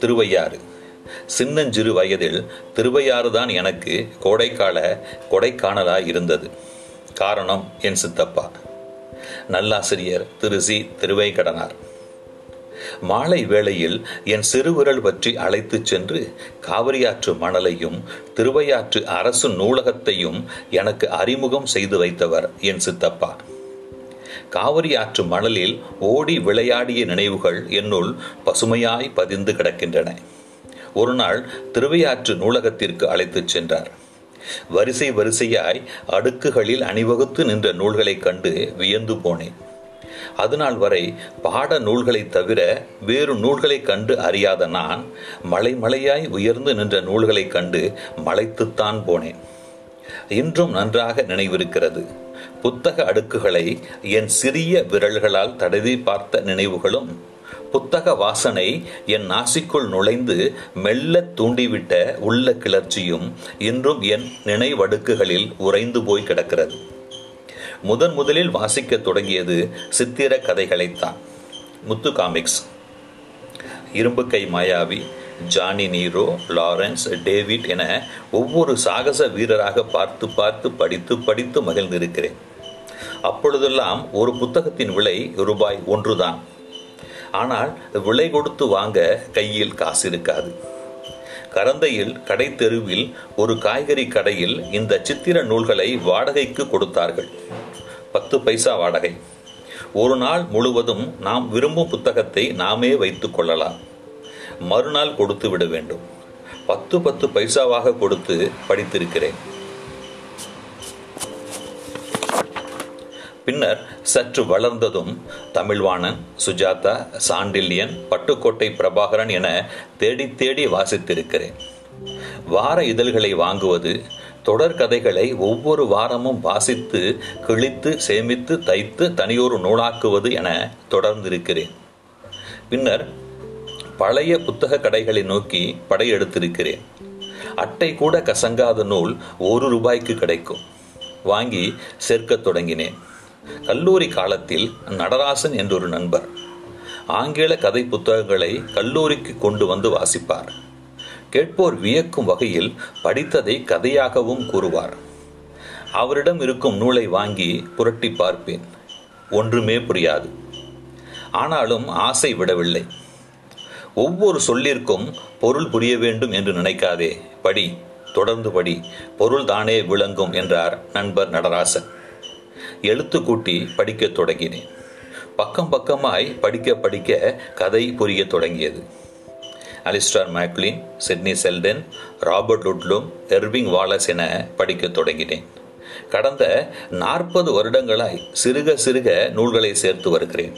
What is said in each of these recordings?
திருவையாறு. சின்னஞ்சிறு வயதில் திருவையாறு தான் எனக்கு கோடைக்கால கொடைக்கானலாய் இருந்தது. காரணம் என் சித்தப்பா. நல்லாசிரியர் திரு. சி. திருவைகடனார் மாலை வேளையில் என் சிறுவிரல் பற்றி அழைத்துச் சென்று காவிரியாற்று மணலையும் திருவையாற்று அரசு நூலகத்தையும் எனக்கு அறிமுகம் செய்து வைத்தவர் என் சித்தப்பா. காவிரி ஆற்று மணலில் ஓடி விளையாடிய நினைவுகள் என்னுள் பசுமையாய் பதிந்து கிடக்கின்றன. ஒரு நாள் திருவையாற்று நூலகத்திற்கு அழைத்துச் சென்றார். வரிசை வரிசையாய் அடுக்குகளில் அணிவகுத்து நின்ற நூல்களைக் கண்டு வியந்து போனேன். அதுநாள் வரை பாட நூல்களைத் தவிர வேறு நூல்களைக் கண்டு அறியாத நான் மலை மலையாய் உயர்ந்து நின்ற நூல்களைக் கண்டு மலைத்துத்தான் போனேன். இன்றும் நன்றாக நினைவிருக்கிறது. புத்தக அடுக்குகளை என் சிறிய விரல்களால் தடவி பார்த்த நினைவுகளும் புத்தக வாசனை என் நாசிக்குள் நுழைந்து மெல்ல தூண்டிவிட்ட உள்ள கிளர்ச்சியும் இன்றும் என் நினைவடுக்குகளில் உறைந்து போய் கிடக்கிறது. முதன் முதலில் வாசிக்க தொடங்கியது சித்திர கதைகளைத்தான். முத்து காமிக்ஸ். இரும்பு கை மாயாவி ஜானி நீரோ லாரன்ஸ் டேவிட் என ஒவ்வொரு சாகச வீரராக பார்த்து பார்த்து படித்து படித்து மகிழ்ந்திருக்கிறேன். அப்பொழுதெல்லாம் ஒரு புத்தகத்தின் விலை ரூபாய் ஒன்றுதான். ஆனால் விலை கொடுத்து வாங்க கையில் காசு இருக்காது. கரந்தையில் கடை தெருவில் ஒரு காய்கறி கடையில் இந்த சித்திர நூல்களை வாடகைக்கு கொடுத்தார்கள். பத்து பைசா வாடகை. ஒரு நாள் முழுவதும் நாம் விரும்பும் புத்தகத்தை நாமே வைத்துக் கொள்ளலாம். மறுநாள் கொடுத்து விட வேண்டும். பத்து பத்து பைசாவாக கொடுத்து படித்திருக்கிறேன். பின்னர் சற்று வளர்ந்ததும் தமிழ்வாணன் சுஜாதா சாண்டில்யன் பட்டுக்கோட்டை பிரபாகரன் என தேடி தேடி வாசித்திருக்கிறேன். வார இதழ்களை வாங்குவது தொடர் கதைகளை ஒவ்வொரு வாரமும் வாசித்து கிழித்து சேமித்து தைத்து தனியொரு நூலாக்குவது என தொடர்ந்திருக்கிறேன். பின்னர் பழைய புத்தக கடைகளை நோக்கி படையெடுத்திருக்கிறேன். அட்டை கூட கசங்காத நூல் ஒரு ரூபாய்க்கு கிடைக்கும். வாங்கி சேர்க்கத் தொடங்கினேன். கல்லூரி காலத்தில் நடராசன் என்றொரு நண்பர் ஆங்கில கதை புத்தகங்களை கல்லூரிக்கு கொண்டு வந்து வாசிப்பார். கேட்போர் வியக்கும் வகையில் படித்ததை கதையாகவும் கூறுவார். அவரிடம் இருக்கும் நூலை வாங்கி புரட்டி பார்ப்பேன். ஒன்றுமே புரியாது. ஆனாலும் ஆசை விடவில்லை. ஒவ்வொரு சொல்லிற்கும் பொருள் புரிய வேண்டும் என்று நினைக்காதே. படி தொடர்ந்து படி. பொருள் தானே விளங்கும் என்றார் நண்பர் நடராசன். எழுத்து கூட்டி படிக்கத் தொடங்கினேன். பக்கம் பக்கமாய் படிக்க படிக்க கதை புரிய தொடங்கியது. Alistair MacLean Sidney Sheldon Robert Ludlum Irving Wallace என படிக்கத் தொடங்கினேன். கடந்த நாற்பது வருடங்களாய் சிறுக சிறுக நூல்களை சேர்த்து வருகிறேன்.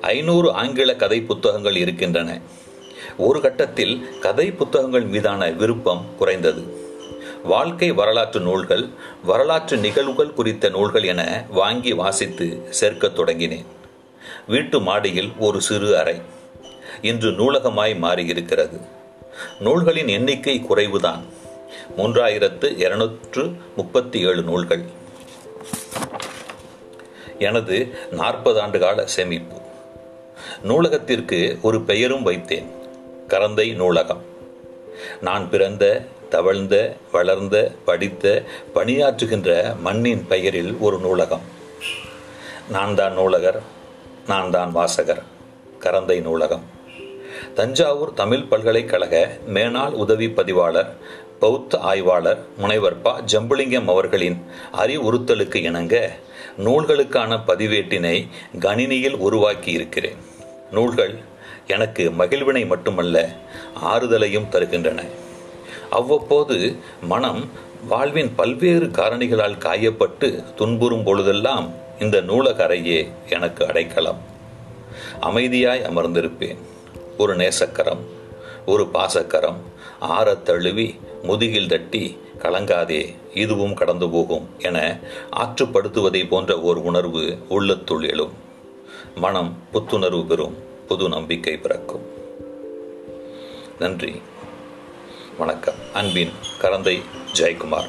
ஐநூறு ஆங்கில கதை புத்தகங்கள் இருக்கின்றன. ஒரு கட்டத்தில் கதை புத்தகங்கள் மீதான விருப்பம் குறைந்தது. வாழ்க்கை வரலாற்று நூல்கள் வரலாற்று நிகழ்வுகள் குறித்த நூல்கள் என வாங்கி வாசித்து சேர்க்கத் தொடங்கினேன். வீட்டு மாடியில் ஒரு சிறு அறை. இன்று நூலகமாய் மாறியிருக்கிறது. நூல்களின் எண்ணிக்கை குறைவுதான். மூன்றாயிரத்து இருநூற்று முப்பத்தி ஏழு நூல்கள். எனது நாற்பது ஆண்டு கால சேமிப்பு. நூலகத்திற்கு ஒரு பெயரும் வைத்தேன். கரந்தை நூலகம். நான் பிறந்த தவழ்ந்த வளர்ந்த படித்த பணியாற்றுகின்ற மண்ணின் பெயரில் ஒரு நூலகம். நான் தான் நூலகர் நான் தான் வாசகர். கரந்தை நூலகம். தஞ்சாவூர் தமிழ் பல்கலைக்கழக மேனாள் உதவி பதிவாளர் பௌத்த ஆய்வாளர் முனைவர் ப. ஜம்புலிங்கம் அவர்களின் அறிவுறுத்தலுக்கு இணங்க நூல்களுக்கான பதிவேட்டினை கணினியில் உருவாக்கி இருக்கிறேன் நூல்கள் எனக்கு மகிழ்வினை மட்டுமல்ல ஆறுதலையும் தருகின்றன. அவ்வப்போது மனம் வாழ்வின் பல்வேறு காரணிகளால் காயப்பட்டு துன்புறும் பொழுதெல்லாம் இந்த நூலக எனக்கு அடைக்கலம். அமைதியாய் அமர்ந்திருப்பேன். ஒரு நேசக்கரம் ஒரு பாசக்கரம் ஆறத் தழுவி முதுகில் தட்டி கலங்காதே இதுவும் கடந்து போகும் என ஆற்றுப்படுத்துவதை போன்ற ஒரு உணர்வு உள்ளத்துள் எழும். மனம் புத்துணர்வு பெறும் புது நம்பிக்கை பிறக்கும். நன்றி. வணக்கம். அன்பின் கரந்தை ஜெயக்குமார்.